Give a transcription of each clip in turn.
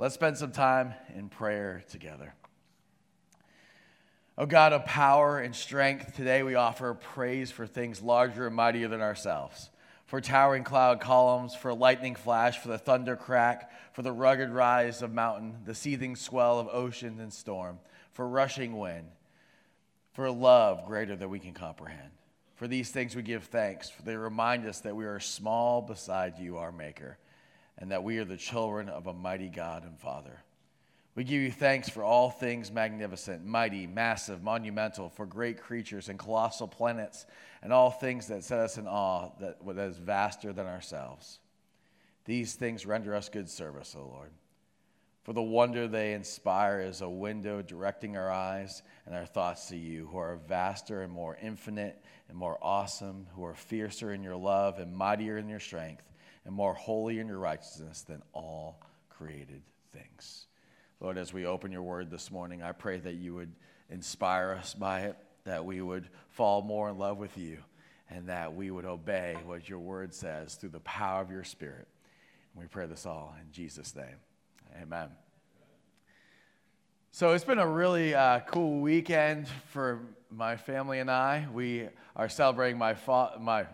Let's spend some time in prayer together. Oh God of power and strength, today we offer praise for things larger and mightier than ourselves. For towering cloud columns, for lightning flash, for the thunder crack, for the rugged rise of mountain, the seething swell of ocean and storm, for rushing wind, for love greater than we can comprehend. For these things we give thanks, for they remind us that we are small beside you, our Maker, and that we are the children of a mighty God and Father. We give you thanks for all things magnificent, mighty, massive, monumental, for great creatures and colossal planets, and all things that set us in awe that, that is vaster than ourselves. These things render us good service, O Lord. For the wonder they inspire is a window directing our eyes and our thoughts to you, who are vaster and more infinite and more awesome, who are fiercer in your love and mightier in your strength, and more holy in your righteousness than all created things. Lord, as we open your word this morning, I pray that you would inspire us by it, that we would fall more in love with you, and that we would obey what your word says through the power of your spirit. And we pray this all in Jesus' name. Amen. So it's been a really uh, cool weekend for my family and I. We are celebrating my fa- my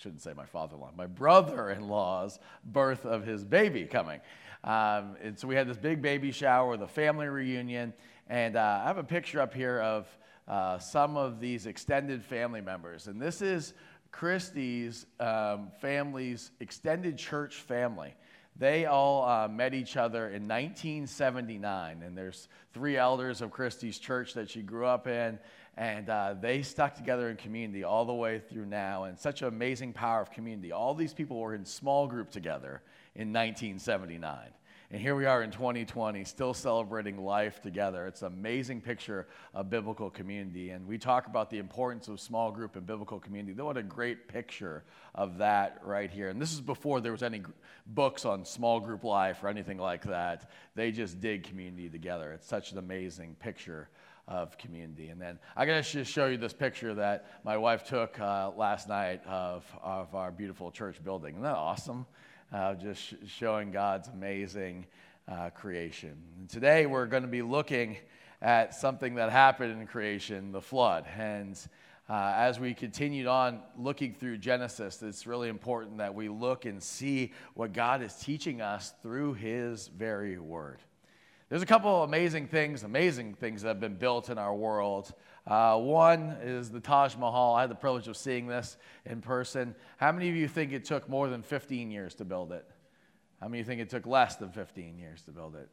shouldn't say my father-in-law, my brother-in-law's birth of his baby coming. Um, and so we had this big baby shower, the family reunion, and uh, I have a picture up here of uh, some of these extended family members. And this is Christy's um, family's extended church family. They all uh, met each other in 1979, and there's three elders of Christy's church that she grew up in, and uh, they stuck together in community all the way through now, and such an amazing power of community. All these people were in small group together in 1979. And here we are in 2020, still celebrating life together. It's an amazing picture of biblical community. And we talk about the importance of small group and biblical community. What a great picture of that right here. And this is before there was any books on small group life or anything like that. They just did community together. It's such an amazing picture of community. And then I'm going to just show you this picture that my wife took uh, last night of, of our beautiful church building. Isn't that awesome? uh, just sh- showing God's amazing uh, creation. And today we're going to be looking at something that happened in creation, the flood. And uh, as we continued on looking through Genesis, it's really important that we look and see what God is teaching us through His very word. There's a couple of amazing things, amazing things that have been built in our world. Uh, one is the Taj Mahal. I had the privilege of seeing this in person. How many of you think it took more than 15 years to build it? How many of you think it took less than 15 years to build it?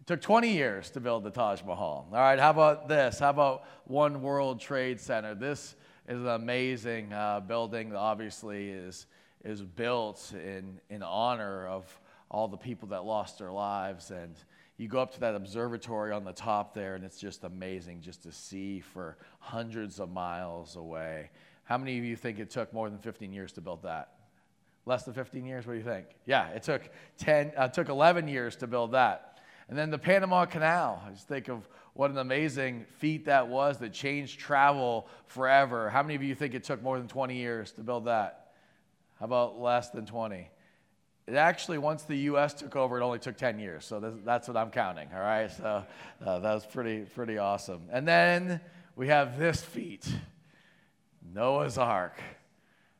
It took 20 years to build the Taj Mahal. All right, how about this? How about One World Trade Center? This is an amazing uh, building that obviously is, is built in, in honor of all the people that lost their lives and you go up to that observatory on the top there, and it's just amazing just to see for hundreds of miles away. How many of you think it took more than 15 years to build that? Less than 15 years? What do you think? Yeah, it took 10, uh, took 11 years to build that. And then the Panama Canal. I just think of what an amazing feat that was that changed travel forever. How many of you think it took more than 20 years to build that? How about less than 20? It actually, once the U.S. took over, it only took 10 years. So this, that's what I'm counting, all right? So uh, that was pretty, pretty awesome. And then we have this feat Noah's Ark.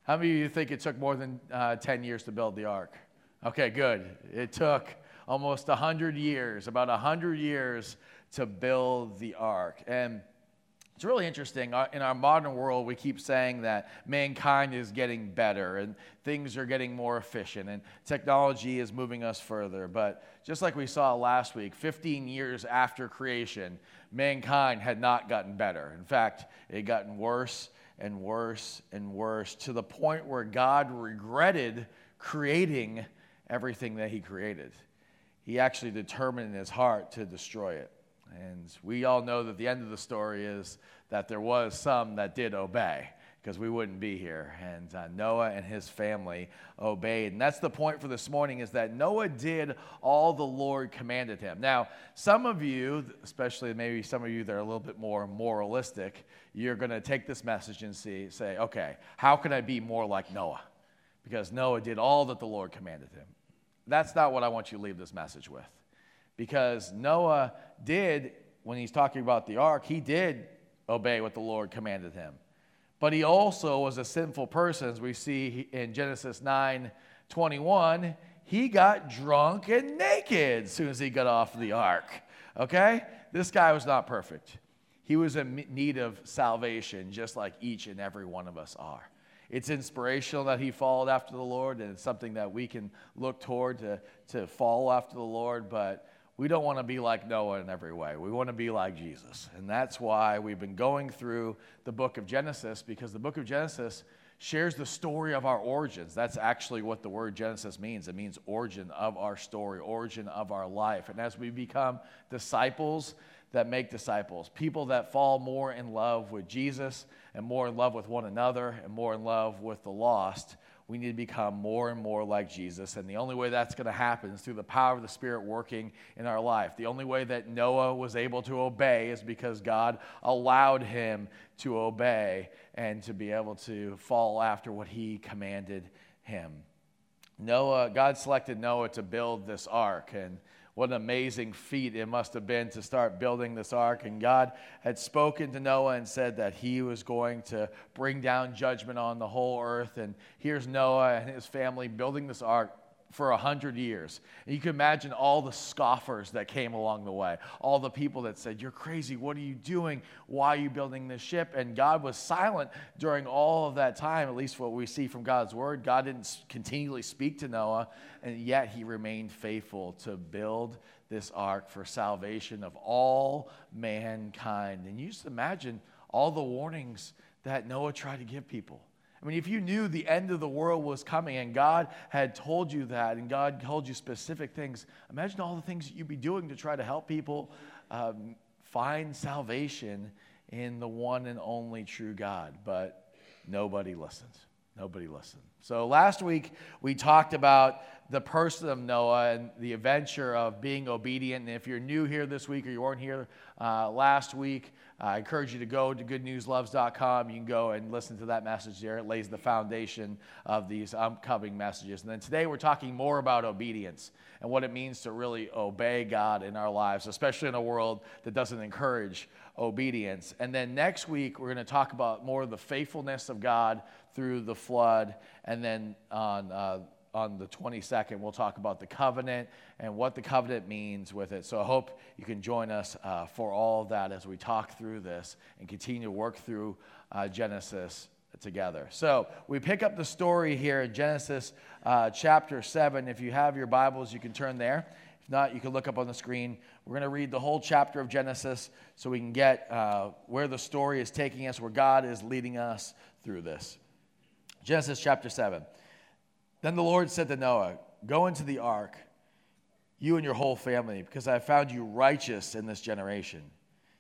How many of you think it took more than uh, 10 years to build the ark? Okay, good. It took almost 100 years, about 100 years to build the ark. And it's really interesting. Uh, in our modern world, we keep saying that mankind is getting better and things are getting more efficient and technology is moving us further. But just like we saw last week, 15 years after creation, mankind had not gotten better. In fact, it had gotten worse and worse and worse to the point where God regretted creating everything that He created. He actually determined in His heart to destroy it. And we all know that the end of the story is that there was some that did obey because we wouldn't be here. And uh, Noah and his family obeyed. And that's the point for this morning is that Noah did all the Lord commanded him. Now, some of you, especially maybe some of you that are a little bit more moralistic, you're going to take this message and see, say, okay, how can I be more like Noah? Because Noah did all that the Lord commanded him. That's not what I want you to leave this message with. Because Noah did, when he's talking about the ark, he did obey what the Lord commanded him. But he also was a sinful person, as we see in Genesis 9 21. He got drunk and naked as soon as he got off the ark. Okay? This guy was not perfect. He was in need of salvation, just like each and every one of us are. It's inspirational that he followed after the Lord, and it's something that we can look toward to, to follow after the Lord, but we don't want to be like Noah in every way. We want to be like Jesus. And that's why we've been going through the book of Genesis, because the book of Genesis shares the story of our origins. That's actually what the word Genesis means. It means origin of our story, origin of our life. And as we become disciples that make disciples, people that fall more in love with Jesus and more in love with one another and more in love with the lost, we need to become more and more like Jesus. And the only way that's going to happen is through the power of the Spirit working in our life. The only way that Noah was able to obey is because God allowed him to obey and to be able to follow after what he commanded him. Noah, God selected Noah to build this ark. And what an amazing feat it must have been to start building this ark. And God had spoken to Noah and said that he was going to bring down judgment on the whole earth. And here's Noah and his family building this ark for a hundred years. And you can imagine all the scoffers that came along the way, all the people that said, You're crazy. What are you doing? Why are you building this ship? And God was silent during all of that time, at least what we see from God's word. God didn't continually speak to Noah, and yet he remained faithful to build this ark for salvation of all mankind. And you just imagine all the warnings that Noah tried to give people I mean, if you knew the end of the world was coming and God had told you that and God told you specific things, imagine all the things you'd be doing to try to help people um, find salvation in the one and only true God. But nobody listens. Nobody listened. So last week we talked about the person of Noah and the adventure of being obedient. And if you're new here this week or you weren't here uh, last week, I encourage you to go to goodnewsloves.com. You can go and listen to that message there. It lays the foundation of these upcoming messages. And then today we're talking more about obedience and what it means to really obey God in our lives, especially in a world that doesn't encourage obedience. And then next week we're going to talk about more of the faithfulness of God through the flood. And then on uh, on the 22nd, we'll talk about the covenant and what the covenant means with it. So I hope you can join us uh, for all of that as we talk through this and continue to work through uh, Genesis together. So we pick up the story here in Genesis uh, chapter 7. If you have your Bibles, you can turn there. If not, you can look up on the screen. We're going to read the whole chapter of Genesis so we can get uh, where the story is taking us, where God is leading us through this. Genesis chapter 7. Then the Lord said to Noah, Go into the ark, you and your whole family, because I have found you righteous in this generation.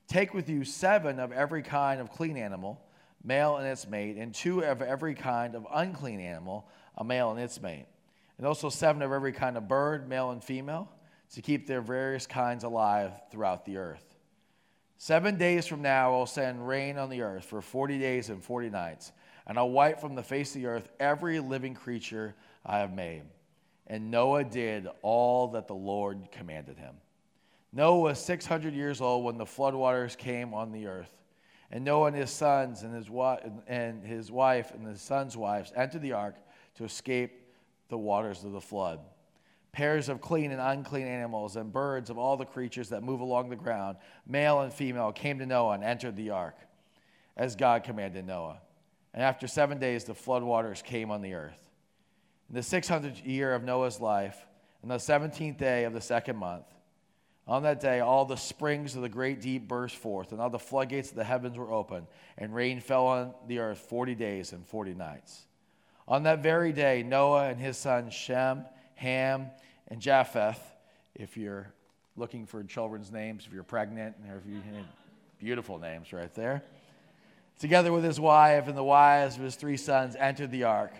Take with you seven of every kind of clean animal, male and its mate, and two of every kind of unclean animal, a male and its mate, and also seven of every kind of bird, male and female, to keep their various kinds alive throughout the earth. Seven days from now, I'll send rain on the earth for 40 days and 40 nights, and I'll wipe from the face of the earth every living creature I have made. And Noah did all that the Lord commanded him. Noah was 600 years old when the floodwaters came on the earth. And Noah and his sons and his, and his wife and his sons' wives entered the ark to escape the waters of the flood. Pairs of clean and unclean animals and birds of all the creatures that move along the ground, male and female, came to Noah and entered the ark, as God commanded Noah. And after seven days, the floodwaters came on the earth. In the 600th year of Noah's life, on the 17th day of the second month, on that day, all the springs of the great deep burst forth, and all the floodgates of the heavens were opened, and rain fell on the earth 40 days and 40 nights. On that very day, Noah and his sons Shem, Ham, and Japheth, if you're looking for children's names, if you're pregnant, you beautiful names right there, together with his wife and the wives of his three sons, entered the ark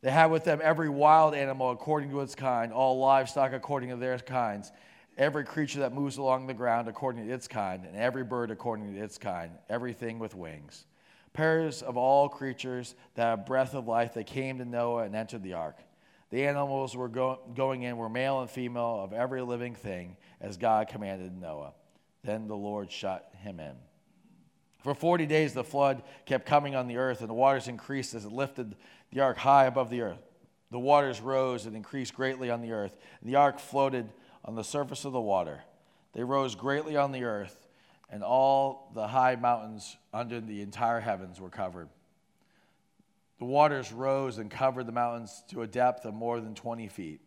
they had with them every wild animal according to its kind, all livestock according to their kinds, every creature that moves along the ground according to its kind, and every bird according to its kind, everything with wings. Pairs of all creatures that have breath of life, they came to Noah and entered the ark. The animals were go- going in were male and female of every living thing, as God commanded Noah. Then the Lord shut him in. For 40 days the flood kept coming on the earth, and the waters increased as it lifted the ark high above the earth. The waters rose and increased greatly on the earth, and the ark floated on the surface of the water. They rose greatly on the earth, and all the high mountains under the entire heavens were covered. The waters rose and covered the mountains to a depth of more than 20 feet.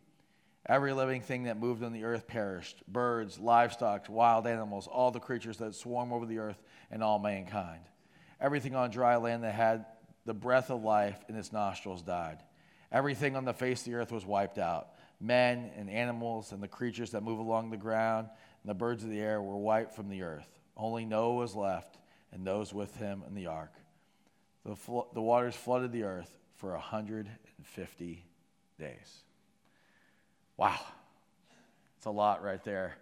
Every living thing that moved on the earth perished birds, livestock, wild animals, all the creatures that swarm over the earth, and all mankind. Everything on dry land that had the breath of life in its nostrils died. Everything on the face of the earth was wiped out. Men and animals and the creatures that move along the ground and the birds of the air were wiped from the earth. Only Noah was left and those with him in the ark. The, flo- the waters flooded the earth for 150 days. Wow. It's a lot right there.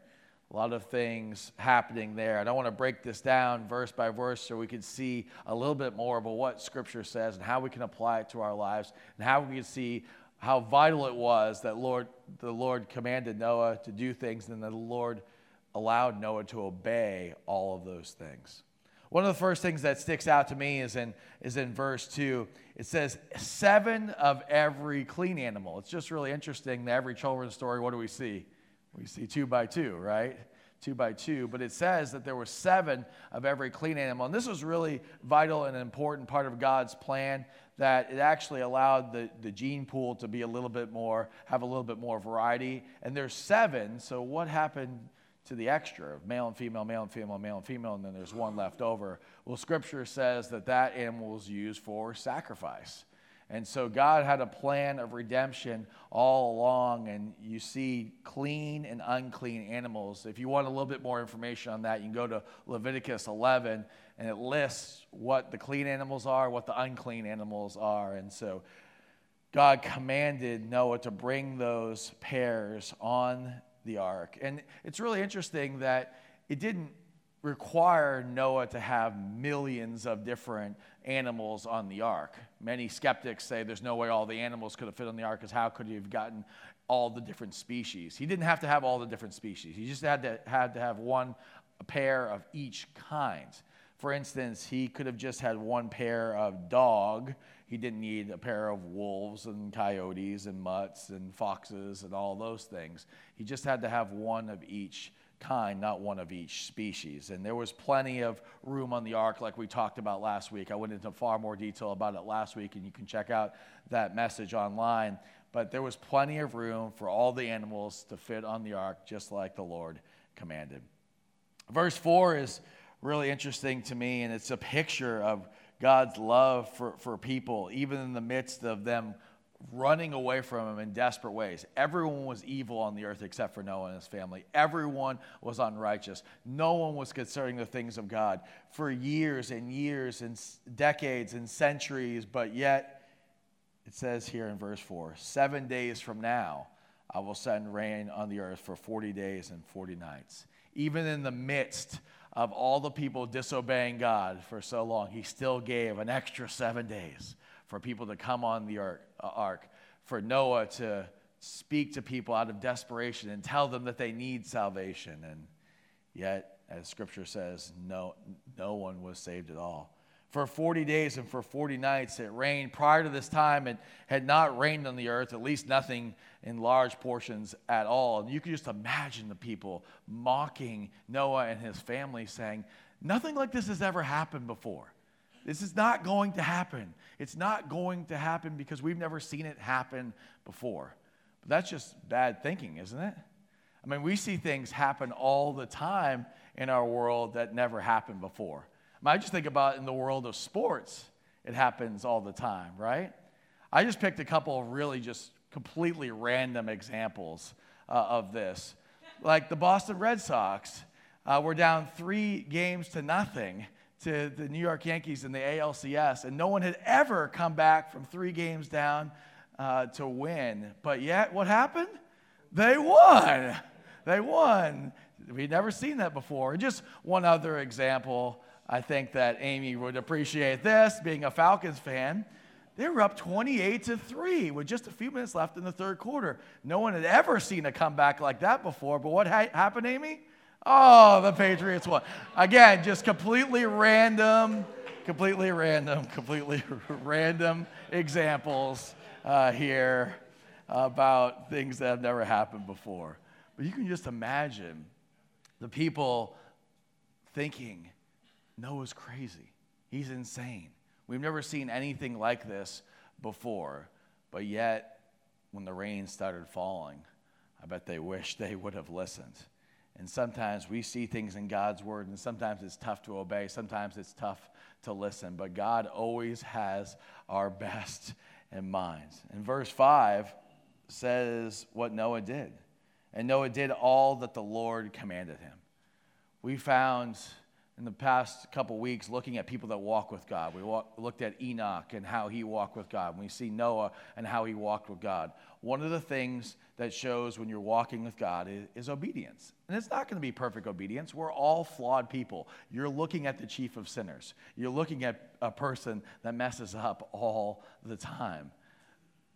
A lot of things happening there. And I want to break this down verse by verse so we can see a little bit more about what Scripture says and how we can apply it to our lives and how we can see how vital it was that Lord, the Lord commanded Noah to do things and the Lord allowed Noah to obey all of those things. One of the first things that sticks out to me is in, is in verse 2. It says, seven of every clean animal. It's just really interesting that every children's story, what do we see? We see two by two, right? Two by two. But it says that there were seven of every clean animal. And this was really vital and an important part of God's plan that it actually allowed the, the gene pool to be a little bit more, have a little bit more variety. And there's seven. So what happened? To the extra of male and female, male and female, male and female, and then there's one left over. Well, Scripture says that that animal was used for sacrifice. And so God had a plan of redemption all along, and you see clean and unclean animals. If you want a little bit more information on that, you can go to Leviticus 11, and it lists what the clean animals are, what the unclean animals are. And so God commanded Noah to bring those pairs on the ark. And it's really interesting that it didn't require Noah to have millions of different animals on the ark. Many skeptics say there's no way all the animals could have fit on the ark because how could he have gotten all the different species? He didn't have to have all the different species. He just had to, had to have one pair of each kind. For instance, he could have just had one pair of dog he didn't need a pair of wolves and coyotes and mutts and foxes and all those things. He just had to have one of each kind, not one of each species. And there was plenty of room on the ark, like we talked about last week. I went into far more detail about it last week, and you can check out that message online. But there was plenty of room for all the animals to fit on the ark, just like the Lord commanded. Verse 4 is really interesting to me, and it's a picture of God's love for, for people, even in the midst of them running away from him in desperate ways. Everyone was evil on the earth except for Noah and his family. Everyone was unrighteous. No one was concerning the things of God for years and years and decades and centuries, but yet it says here in verse 4 seven days from now, I will send rain on the earth for 40 days and 40 nights. Even in the midst of all the people disobeying God for so long, he still gave an extra seven days for people to come on the ark, uh, ark, for Noah to speak to people out of desperation and tell them that they need salvation. And yet, as scripture says, no, no one was saved at all for 40 days and for 40 nights. It rained. Prior to this time, it had not rained on the earth, at least nothing in large portions at all. And you can just imagine the people mocking Noah and his family, saying, Nothing like this has ever happened before. This is not going to happen. It's not going to happen because we've never seen it happen before. But that's just bad thinking, isn't it? I mean, we see things happen all the time in our world that never happened before. I just think about in the world of sports, it happens all the time, right? I just picked a couple of really just completely random examples uh, of this. Like the Boston Red Sox uh, were down three games to nothing to the New York Yankees in the ALCS, and no one had ever come back from three games down uh, to win. But yet, what happened? They won. They won. We'd never seen that before. Just one other example I think that Amy would appreciate this, being a Falcons fan. They were up 28 to 3 with just a few minutes left in the third quarter. No one had ever seen a comeback like that before. But what ha- happened, Amy? Oh, the Patriots won. Again, just completely random, completely random, completely random examples uh, here about things that have never happened before. But you can just imagine the people thinking, Noah's crazy. He's insane. We've never seen anything like this before. But yet, when the rain started falling, I bet they wish they would have listened. And sometimes we see things in God's word, and sometimes it's tough to obey, sometimes it's tough to listen. But God always has our best in mind. And verse 5 says what Noah did. And Noah did all that the Lord commanded him. We found in the past couple weeks looking at people that walk with God. We walk, looked at Enoch and how he walked with God. We see Noah and how he walked with God. One of the things that shows when you're walking with God is, is obedience. And it's not going to be perfect obedience. We're all flawed people. You're looking at the chief of sinners, you're looking at a person that messes up all the time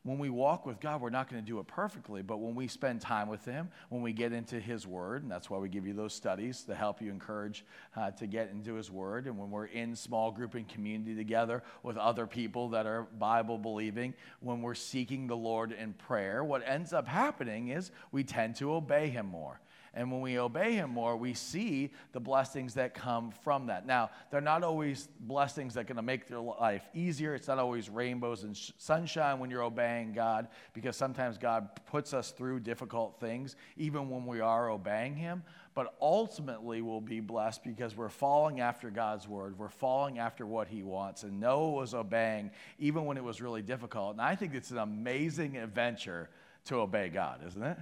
when we walk with God, we're not going to do it perfectly, but when we spend time with Him, when we get into His Word, and that's why we give you those studies to help you encourage uh, to get into His Word, and when we're in small group and community together with other people that are Bible believing, when we're seeking the Lord in prayer, what ends up happening is we tend to obey Him more. And when we obey Him more, we see the blessings that come from that. Now, they're not always blessings that are going to make your life easier. It's not always rainbows and sh- sunshine when you're obeying God, because sometimes God puts us through difficult things, even when we are obeying Him. But ultimately, we'll be blessed because we're following after God's word. We're following after what He wants. And Noah was obeying even when it was really difficult. And I think it's an amazing adventure to obey God, isn't it?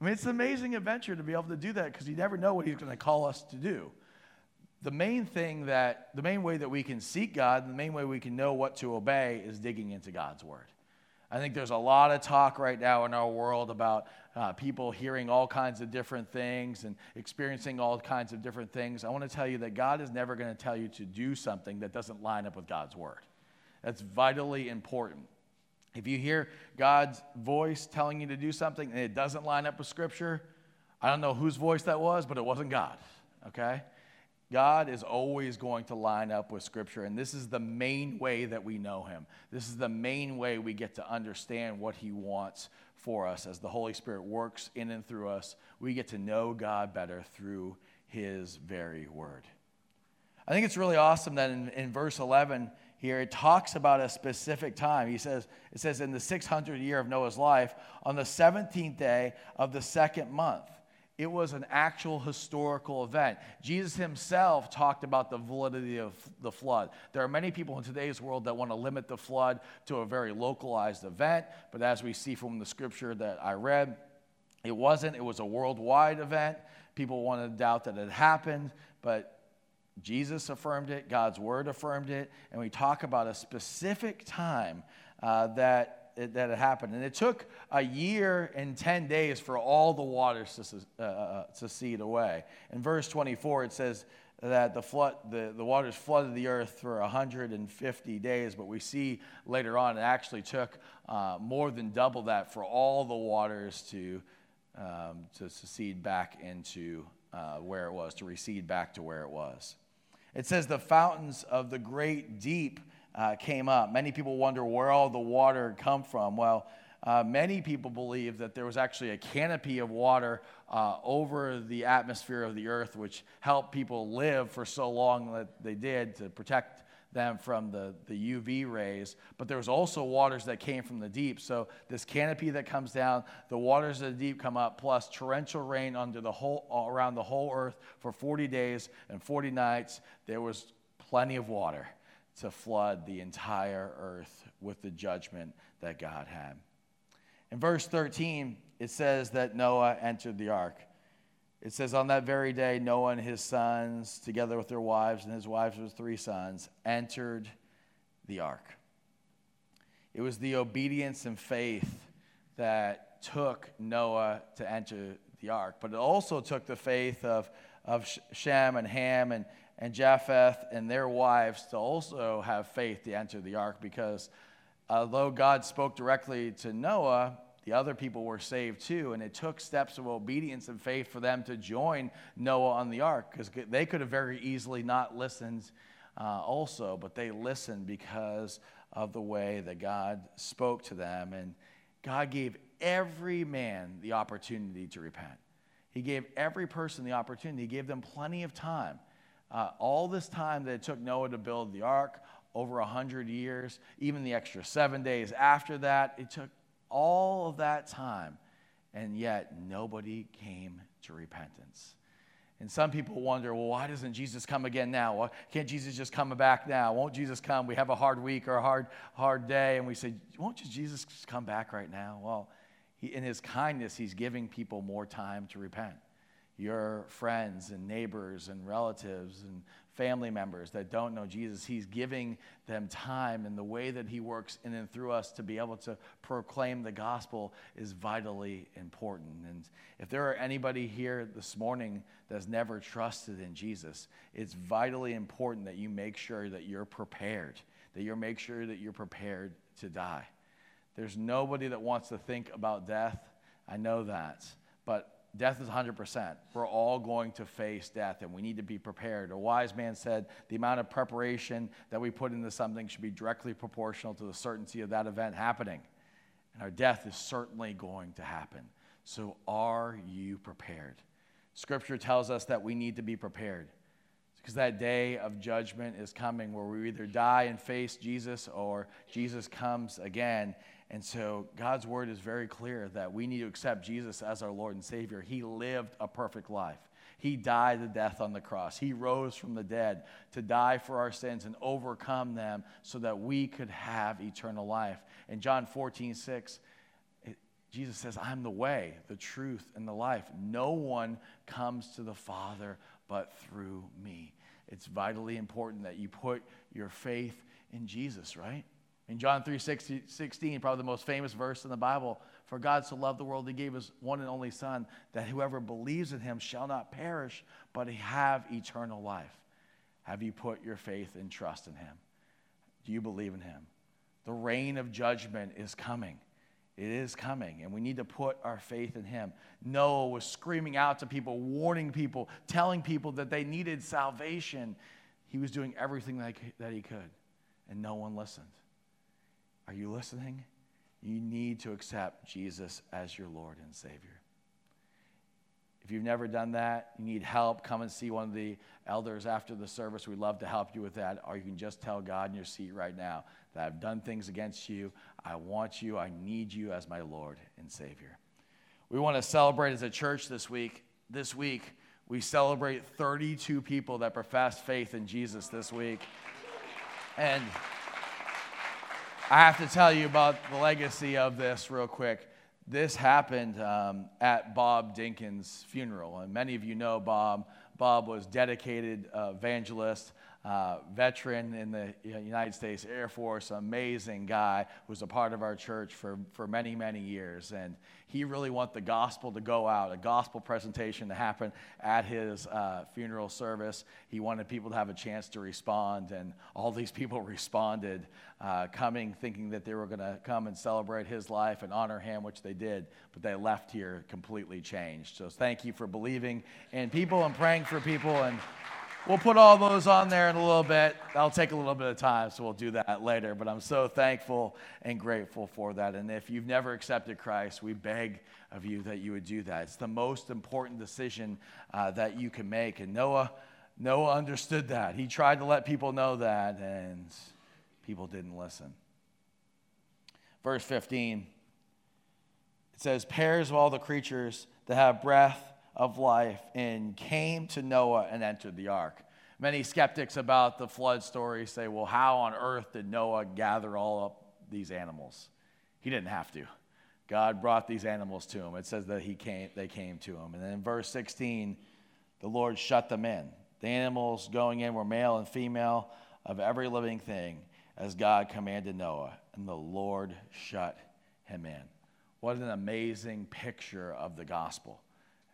I mean, it's an amazing adventure to be able to do that because you never know what He's going to call us to do. The main thing that, the main way that we can seek God, the main way we can know what to obey is digging into God's Word. I think there's a lot of talk right now in our world about uh, people hearing all kinds of different things and experiencing all kinds of different things. I want to tell you that God is never going to tell you to do something that doesn't line up with God's Word. That's vitally important. If you hear God's voice telling you to do something and it doesn't line up with Scripture, I don't know whose voice that was, but it wasn't God, okay? God is always going to line up with Scripture, and this is the main way that we know Him. This is the main way we get to understand what He wants for us. As the Holy Spirit works in and through us, we get to know God better through His very Word. I think it's really awesome that in, in verse 11, here it talks about a specific time. He says, it says, in the 600th year of Noah's life, on the 17th day of the second month. It was an actual historical event. Jesus himself talked about the validity of the flood. There are many people in today's world that want to limit the flood to a very localized event, but as we see from the scripture that I read, it wasn't. It was a worldwide event. People want to doubt that it happened, but Jesus affirmed it, God's word affirmed it, and we talk about a specific time uh, that, it, that it happened. And it took a year and 10 days for all the waters to, uh, uh, to cede away. In verse 24, it says that the, flood, the, the waters flooded the earth for 150 days, but we see later on it actually took uh, more than double that for all the waters to, um, to secede back into uh, where it was, to recede back to where it was. It says the fountains of the great deep uh, came up. Many people wonder where all the water come from. Well, uh, many people believe that there was actually a canopy of water uh, over the atmosphere of the earth, which helped people live for so long that they did to protect them from the, the UV rays, but there was also waters that came from the deep. So this canopy that comes down, the waters of the deep come up, plus torrential rain under the whole around the whole earth for 40 days and 40 nights. There was plenty of water to flood the entire earth with the judgment that God had. In verse 13, it says that Noah entered the ark. It says, On that very day, Noah and his sons, together with their wives, and his wives with three sons, entered the ark. It was the obedience and faith that took Noah to enter the ark, but it also took the faith of, of Shem and Ham and, and Japheth and their wives to also have faith to enter the ark because uh, although God spoke directly to Noah, the other people were saved too, and it took steps of obedience and faith for them to join Noah on the ark because they could have very easily not listened uh, also, but they listened because of the way that God spoke to them. And God gave every man the opportunity to repent. He gave every person the opportunity, He gave them plenty of time. Uh, all this time that it took Noah to build the ark, over 100 years, even the extra seven days after that, it took all of that time, and yet nobody came to repentance. And some people wonder, well, why doesn't Jesus come again now? Why can't Jesus just come back now? Won't Jesus come? We have a hard week or a hard, hard day, and we say, won't Jesus come back right now? Well, he, in his kindness, he's giving people more time to repent. Your friends and neighbors and relatives and family members that don't know Jesus. He's giving them time, and the way that He works in and through us to be able to proclaim the gospel is vitally important. And if there are anybody here this morning that's never trusted in Jesus, it's vitally important that you make sure that you're prepared, that you make sure that you're prepared to die. There's nobody that wants to think about death. I know that. But death is 100%. We're all going to face death, and we need to be prepared. A wise man said the amount of preparation that we put into something should be directly proportional to the certainty of that event happening. And our death is certainly going to happen. So, are you prepared? Scripture tells us that we need to be prepared because that day of judgment is coming where we either die and face Jesus or Jesus comes again and so God's word is very clear that we need to accept Jesus as our Lord and Savior. He lived a perfect life. He died the death on the cross. He rose from the dead to die for our sins and overcome them so that we could have eternal life. In John 14, 6, it, Jesus says, I'm the way, the truth, and the life. No one comes to the Father but through me. It's vitally important that you put your faith in Jesus, right? In John 3 16, probably the most famous verse in the Bible, for God so loved the world, he gave his one and only Son, that whoever believes in him shall not perish, but have eternal life. Have you put your faith and trust in him? Do you believe in him? The reign of judgment is coming. It is coming, and we need to put our faith in him. Noah was screaming out to people, warning people, telling people that they needed salvation. He was doing everything that he could, and no one listened. Are you listening? You need to accept Jesus as your Lord and Savior. If you've never done that, you need help, come and see one of the elders after the service. We'd love to help you with that. Or you can just tell God in your seat right now that I've done things against you. I want you. I need you as my Lord and Savior. We want to celebrate as a church this week. This week, we celebrate 32 people that profess faith in Jesus this week. And I have to tell you about the legacy of this real quick. This happened um, at Bob Dinkins' funeral, and many of you know Bob. Bob was dedicated uh, evangelist uh, veteran in the United States Air Force, amazing guy was a part of our church for, for many, many years. And he really wanted the gospel to go out, a gospel presentation to happen at his uh, funeral service. He wanted people to have a chance to respond, and all these people responded, uh, coming thinking that they were going to come and celebrate his life and honor him, which they did, but they left here completely changed. So thank you for believing in people and praying for people and We'll put all those on there in a little bit. That'll take a little bit of time, so we'll do that later. But I'm so thankful and grateful for that. And if you've never accepted Christ, we beg of you that you would do that. It's the most important decision uh, that you can make. And Noah, Noah understood that. He tried to let people know that, and people didn't listen. Verse 15 it says, Pairs of all the creatures that have breath of life and came to Noah and entered the ark. Many skeptics about the flood story say, well, how on earth did Noah gather all up these animals? He didn't have to. God brought these animals to him. It says that he came, they came to him. And then in verse 16, the Lord shut them in. The animals going in were male and female of every living thing, as God commanded Noah, and the Lord shut him in. What an amazing picture of the gospel.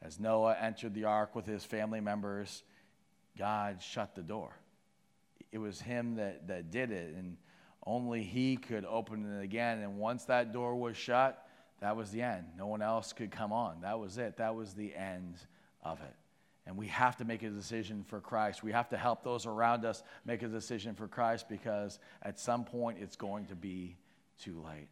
As Noah entered the ark with his family members, God shut the door. It was him that, that did it. And Only He could open it again. And once that door was shut, that was the end. No one else could come on. That was it. That was the end of it. And we have to make a decision for Christ. We have to help those around us make a decision for Christ because at some point it's going to be too late.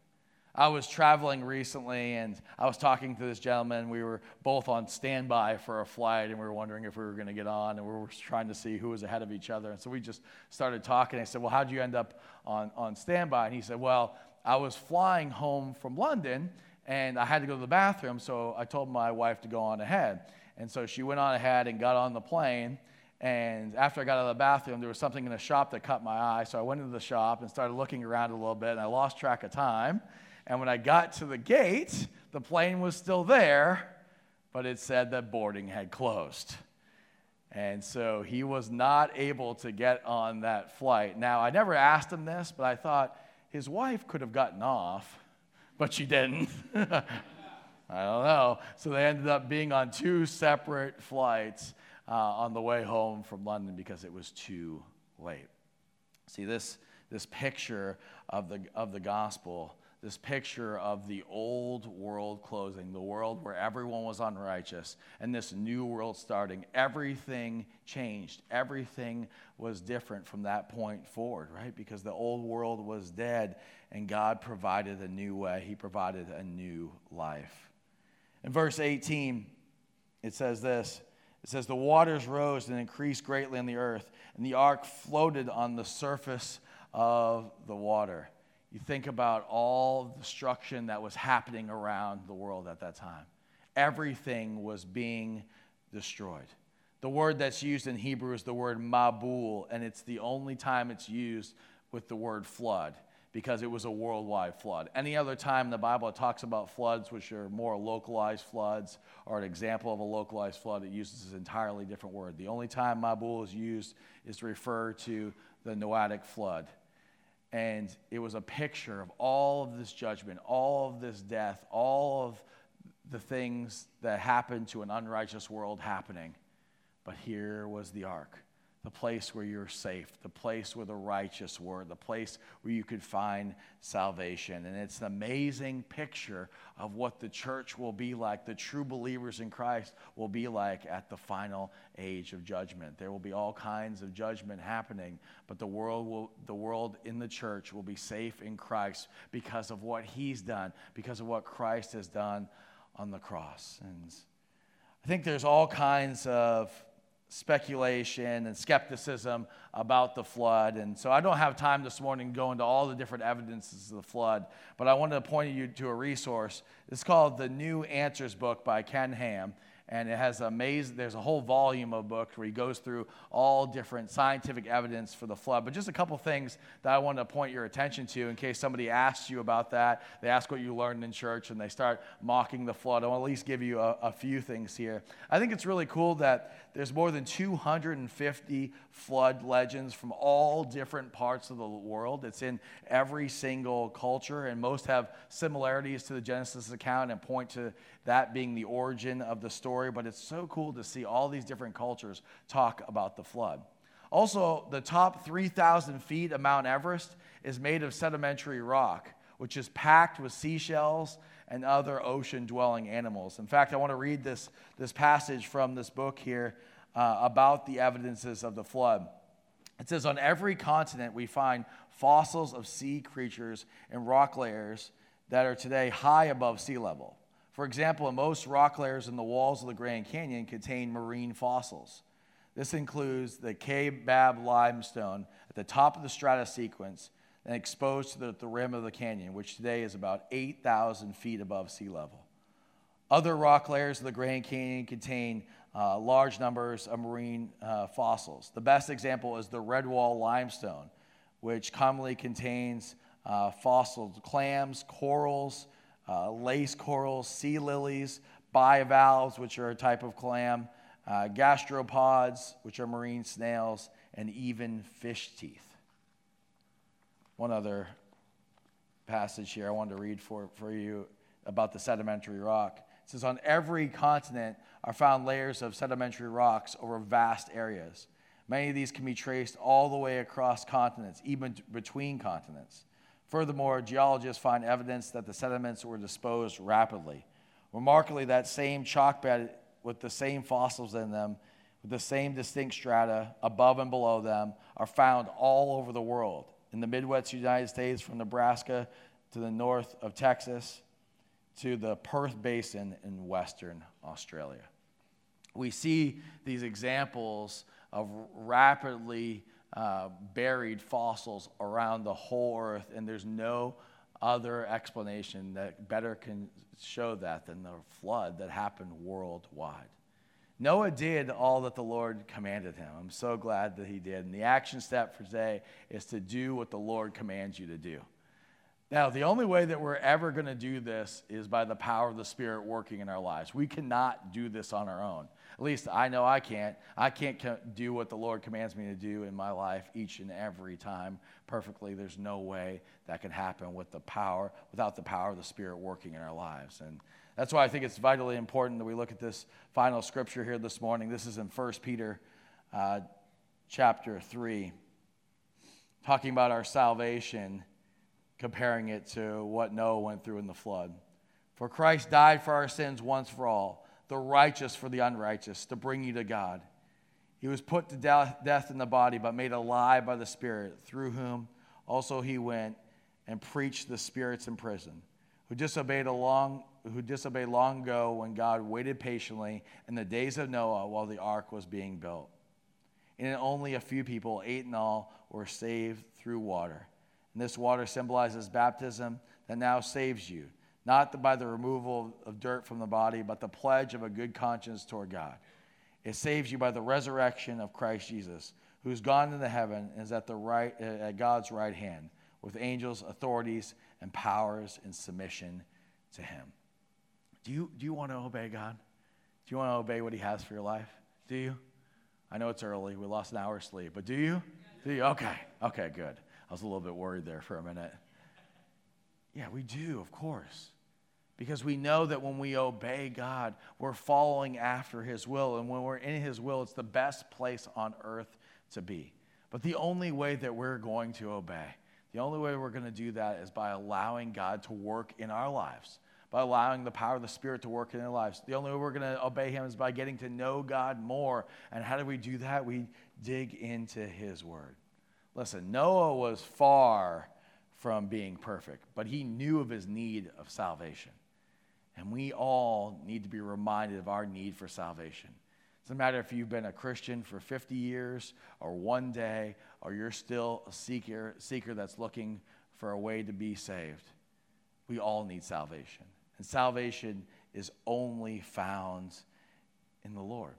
I was traveling recently and I was talking to this gentleman. We were both on standby for a flight and we were wondering if we were going to get on and we were trying to see who was ahead of each other. And so we just started talking. I said, Well, how'd you end up on, on standby? And he said, Well, I was flying home from London and I had to go to the bathroom, so I told my wife to go on ahead. And so she went on ahead and got on the plane. And after I got out of the bathroom, there was something in the shop that caught my eye. So I went into the shop and started looking around a little bit, and I lost track of time. And when I got to the gate, the plane was still there, but it said that boarding had closed. And so he was not able to get on that flight. Now, I never asked him this, but I thought his wife could have gotten off, but she didn't. I don't know. So they ended up being on two separate flights uh, on the way home from London because it was too late. See, this, this picture of the, of the gospel this picture of the old world closing, the world where everyone was unrighteous, and this new world starting. Everything changed. Everything was different from that point forward, right? Because the old world was dead, and God provided a new way. He provided a new life. In verse 18, it says this it says, The waters rose and increased greatly on the earth, and the ark floated on the surface of the water. You think about all the destruction that was happening around the world at that time. Everything was being destroyed. The word that's used in Hebrew is the word mabul, and it's the only time it's used with the word flood because it was a worldwide flood. Any other time in the Bible it talks about floods, which are more localized floods, or an example of a localized flood, it uses an entirely different word. The only time mabul is used is to refer to the Noahic flood. And it was a picture of all of this judgment, all of this death, all of the things that happened to an unrighteous world happening. But here was the ark the place where you're safe, the place where the righteous were, the place where you could find salvation. And it's an amazing picture of what the church will be like, the true believers in Christ will be like at the final age of judgment. There will be all kinds of judgment happening, but the world will the world in the church will be safe in Christ because of what he's done, because of what Christ has done on the cross. And I think there's all kinds of speculation and skepticism about the flood. And so I don't have time this morning to go into all the different evidences of the flood, but I wanted to point you to a resource. It's called the New Answers book by Ken Ham and it has amazing there's a whole volume of books where he goes through all different scientific evidence for the flood. But just a couple things that i want to point your attention to in case somebody asks you about that. They ask what you learned in church and they start mocking the flood. I'll at least give you a, a few things here. I think it's really cool that there's more than 250 flood legends from all different parts of the world. It's in every single culture and most have similarities to the genesis account and point to that being the origin of the story, but it's so cool to see all these different cultures talk about the flood. Also, the top 3,000 feet of Mount Everest is made of sedimentary rock, which is packed with seashells and other ocean dwelling animals. In fact, I want to read this, this passage from this book here uh, about the evidences of the flood. It says, On every continent, we find fossils of sea creatures and rock layers that are today high above sea level. For example, most rock layers in the walls of the Grand Canyon contain marine fossils. This includes the Kaibab limestone at the top of the strata sequence and exposed to the, the rim of the canyon, which today is about 8,000 feet above sea level. Other rock layers of the Grand Canyon contain uh, large numbers of marine uh, fossils. The best example is the Redwall limestone, which commonly contains uh, fossils, clams, corals, uh, lace corals, sea lilies, bivalves, which are a type of clam, uh, gastropods, which are marine snails, and even fish teeth. One other passage here I wanted to read for, for you about the sedimentary rock. It says, On every continent are found layers of sedimentary rocks over vast areas. Many of these can be traced all the way across continents, even between continents. Furthermore, geologists find evidence that the sediments were disposed rapidly. Remarkably, that same chalk bed with the same fossils in them, with the same distinct strata above and below them, are found all over the world. In the Midwest United States, from Nebraska to the north of Texas to the Perth Basin in Western Australia. We see these examples of rapidly uh, buried fossils around the whole earth, and there's no other explanation that better can show that than the flood that happened worldwide. Noah did all that the Lord commanded him. I'm so glad that he did. And the action step for today is to do what the Lord commands you to do. Now, the only way that we're ever going to do this is by the power of the Spirit working in our lives. We cannot do this on our own. At least I know I can't. I can't do what the Lord commands me to do in my life each and every time perfectly. There's no way that can happen with the power, without the power of the Spirit working in our lives. And that's why I think it's vitally important that we look at this final scripture here this morning. This is in 1 Peter uh, chapter 3, talking about our salvation comparing it to what Noah went through in the flood. For Christ died for our sins once for all, the righteous for the unrighteous, to bring you to God. He was put to death in the body, but made alive by the Spirit, through whom also he went and preached the spirits in prison, who disobeyed long, who disobeyed long ago when God waited patiently in the days of Noah while the ark was being built. And only a few people, eight in all, were saved through water. And this water symbolizes baptism that now saves you, not by the removal of dirt from the body, but the pledge of a good conscience toward God. It saves you by the resurrection of Christ Jesus, who's gone into heaven and is at, the right, at God's right hand, with angels, authorities, and powers in submission to him. Do you, do you want to obey God? Do you want to obey what he has for your life? Do you? I know it's early. We lost an hour's sleep, but do you? Do you? Okay. Okay, good. I was a little bit worried there for a minute. Yeah, we do, of course. Because we know that when we obey God, we're following after His will. And when we're in His will, it's the best place on earth to be. But the only way that we're going to obey, the only way we're going to do that is by allowing God to work in our lives, by allowing the power of the Spirit to work in our lives. The only way we're going to obey Him is by getting to know God more. And how do we do that? We dig into His Word. Listen, Noah was far from being perfect, but he knew of his need of salvation. And we all need to be reminded of our need for salvation. It doesn't matter if you've been a Christian for 50 years or one day, or you're still a seeker, seeker that's looking for a way to be saved. We all need salvation. And salvation is only found in the Lord.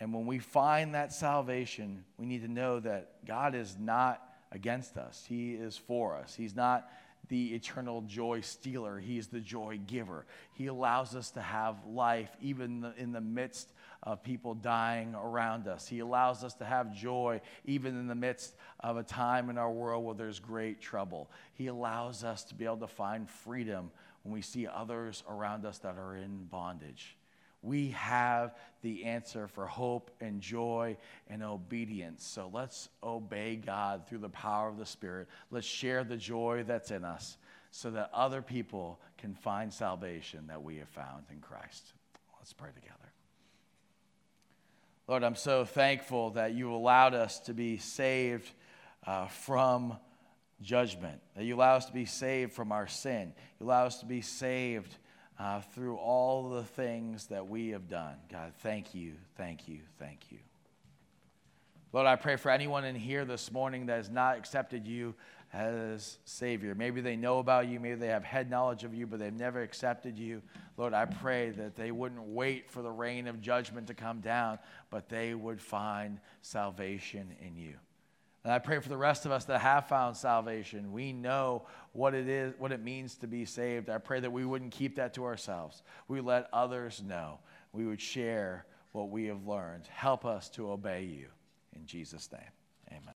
And when we find that salvation, we need to know that God is not against us, He is for us. He's not the eternal joy stealer, He's the joy giver. He allows us to have life even in the midst of people dying around us. He allows us to have joy even in the midst of a time in our world where there's great trouble. He allows us to be able to find freedom when we see others around us that are in bondage. We have the answer for hope and joy and obedience. So let's obey God through the power of the Spirit. Let's share the joy that's in us so that other people can find salvation that we have found in Christ. Let's pray together. Lord, I'm so thankful that you allowed us to be saved uh, from judgment, that you allow us to be saved from our sin, you allow us to be saved uh, through all the things that we have done. God, thank you, thank you, thank you. Lord, I pray for anyone in here this morning that has not accepted you as Savior. Maybe they know about you, maybe they have head knowledge of you, but they've never accepted you. Lord, I pray that they wouldn't wait for the rain of judgment to come down, but they would find salvation in you. And I pray for the rest of us that have found salvation. We know what it is, what it means to be saved. I pray that we wouldn't keep that to ourselves. We let others know. We would share what we have learned. Help us to obey you. In Jesus' name.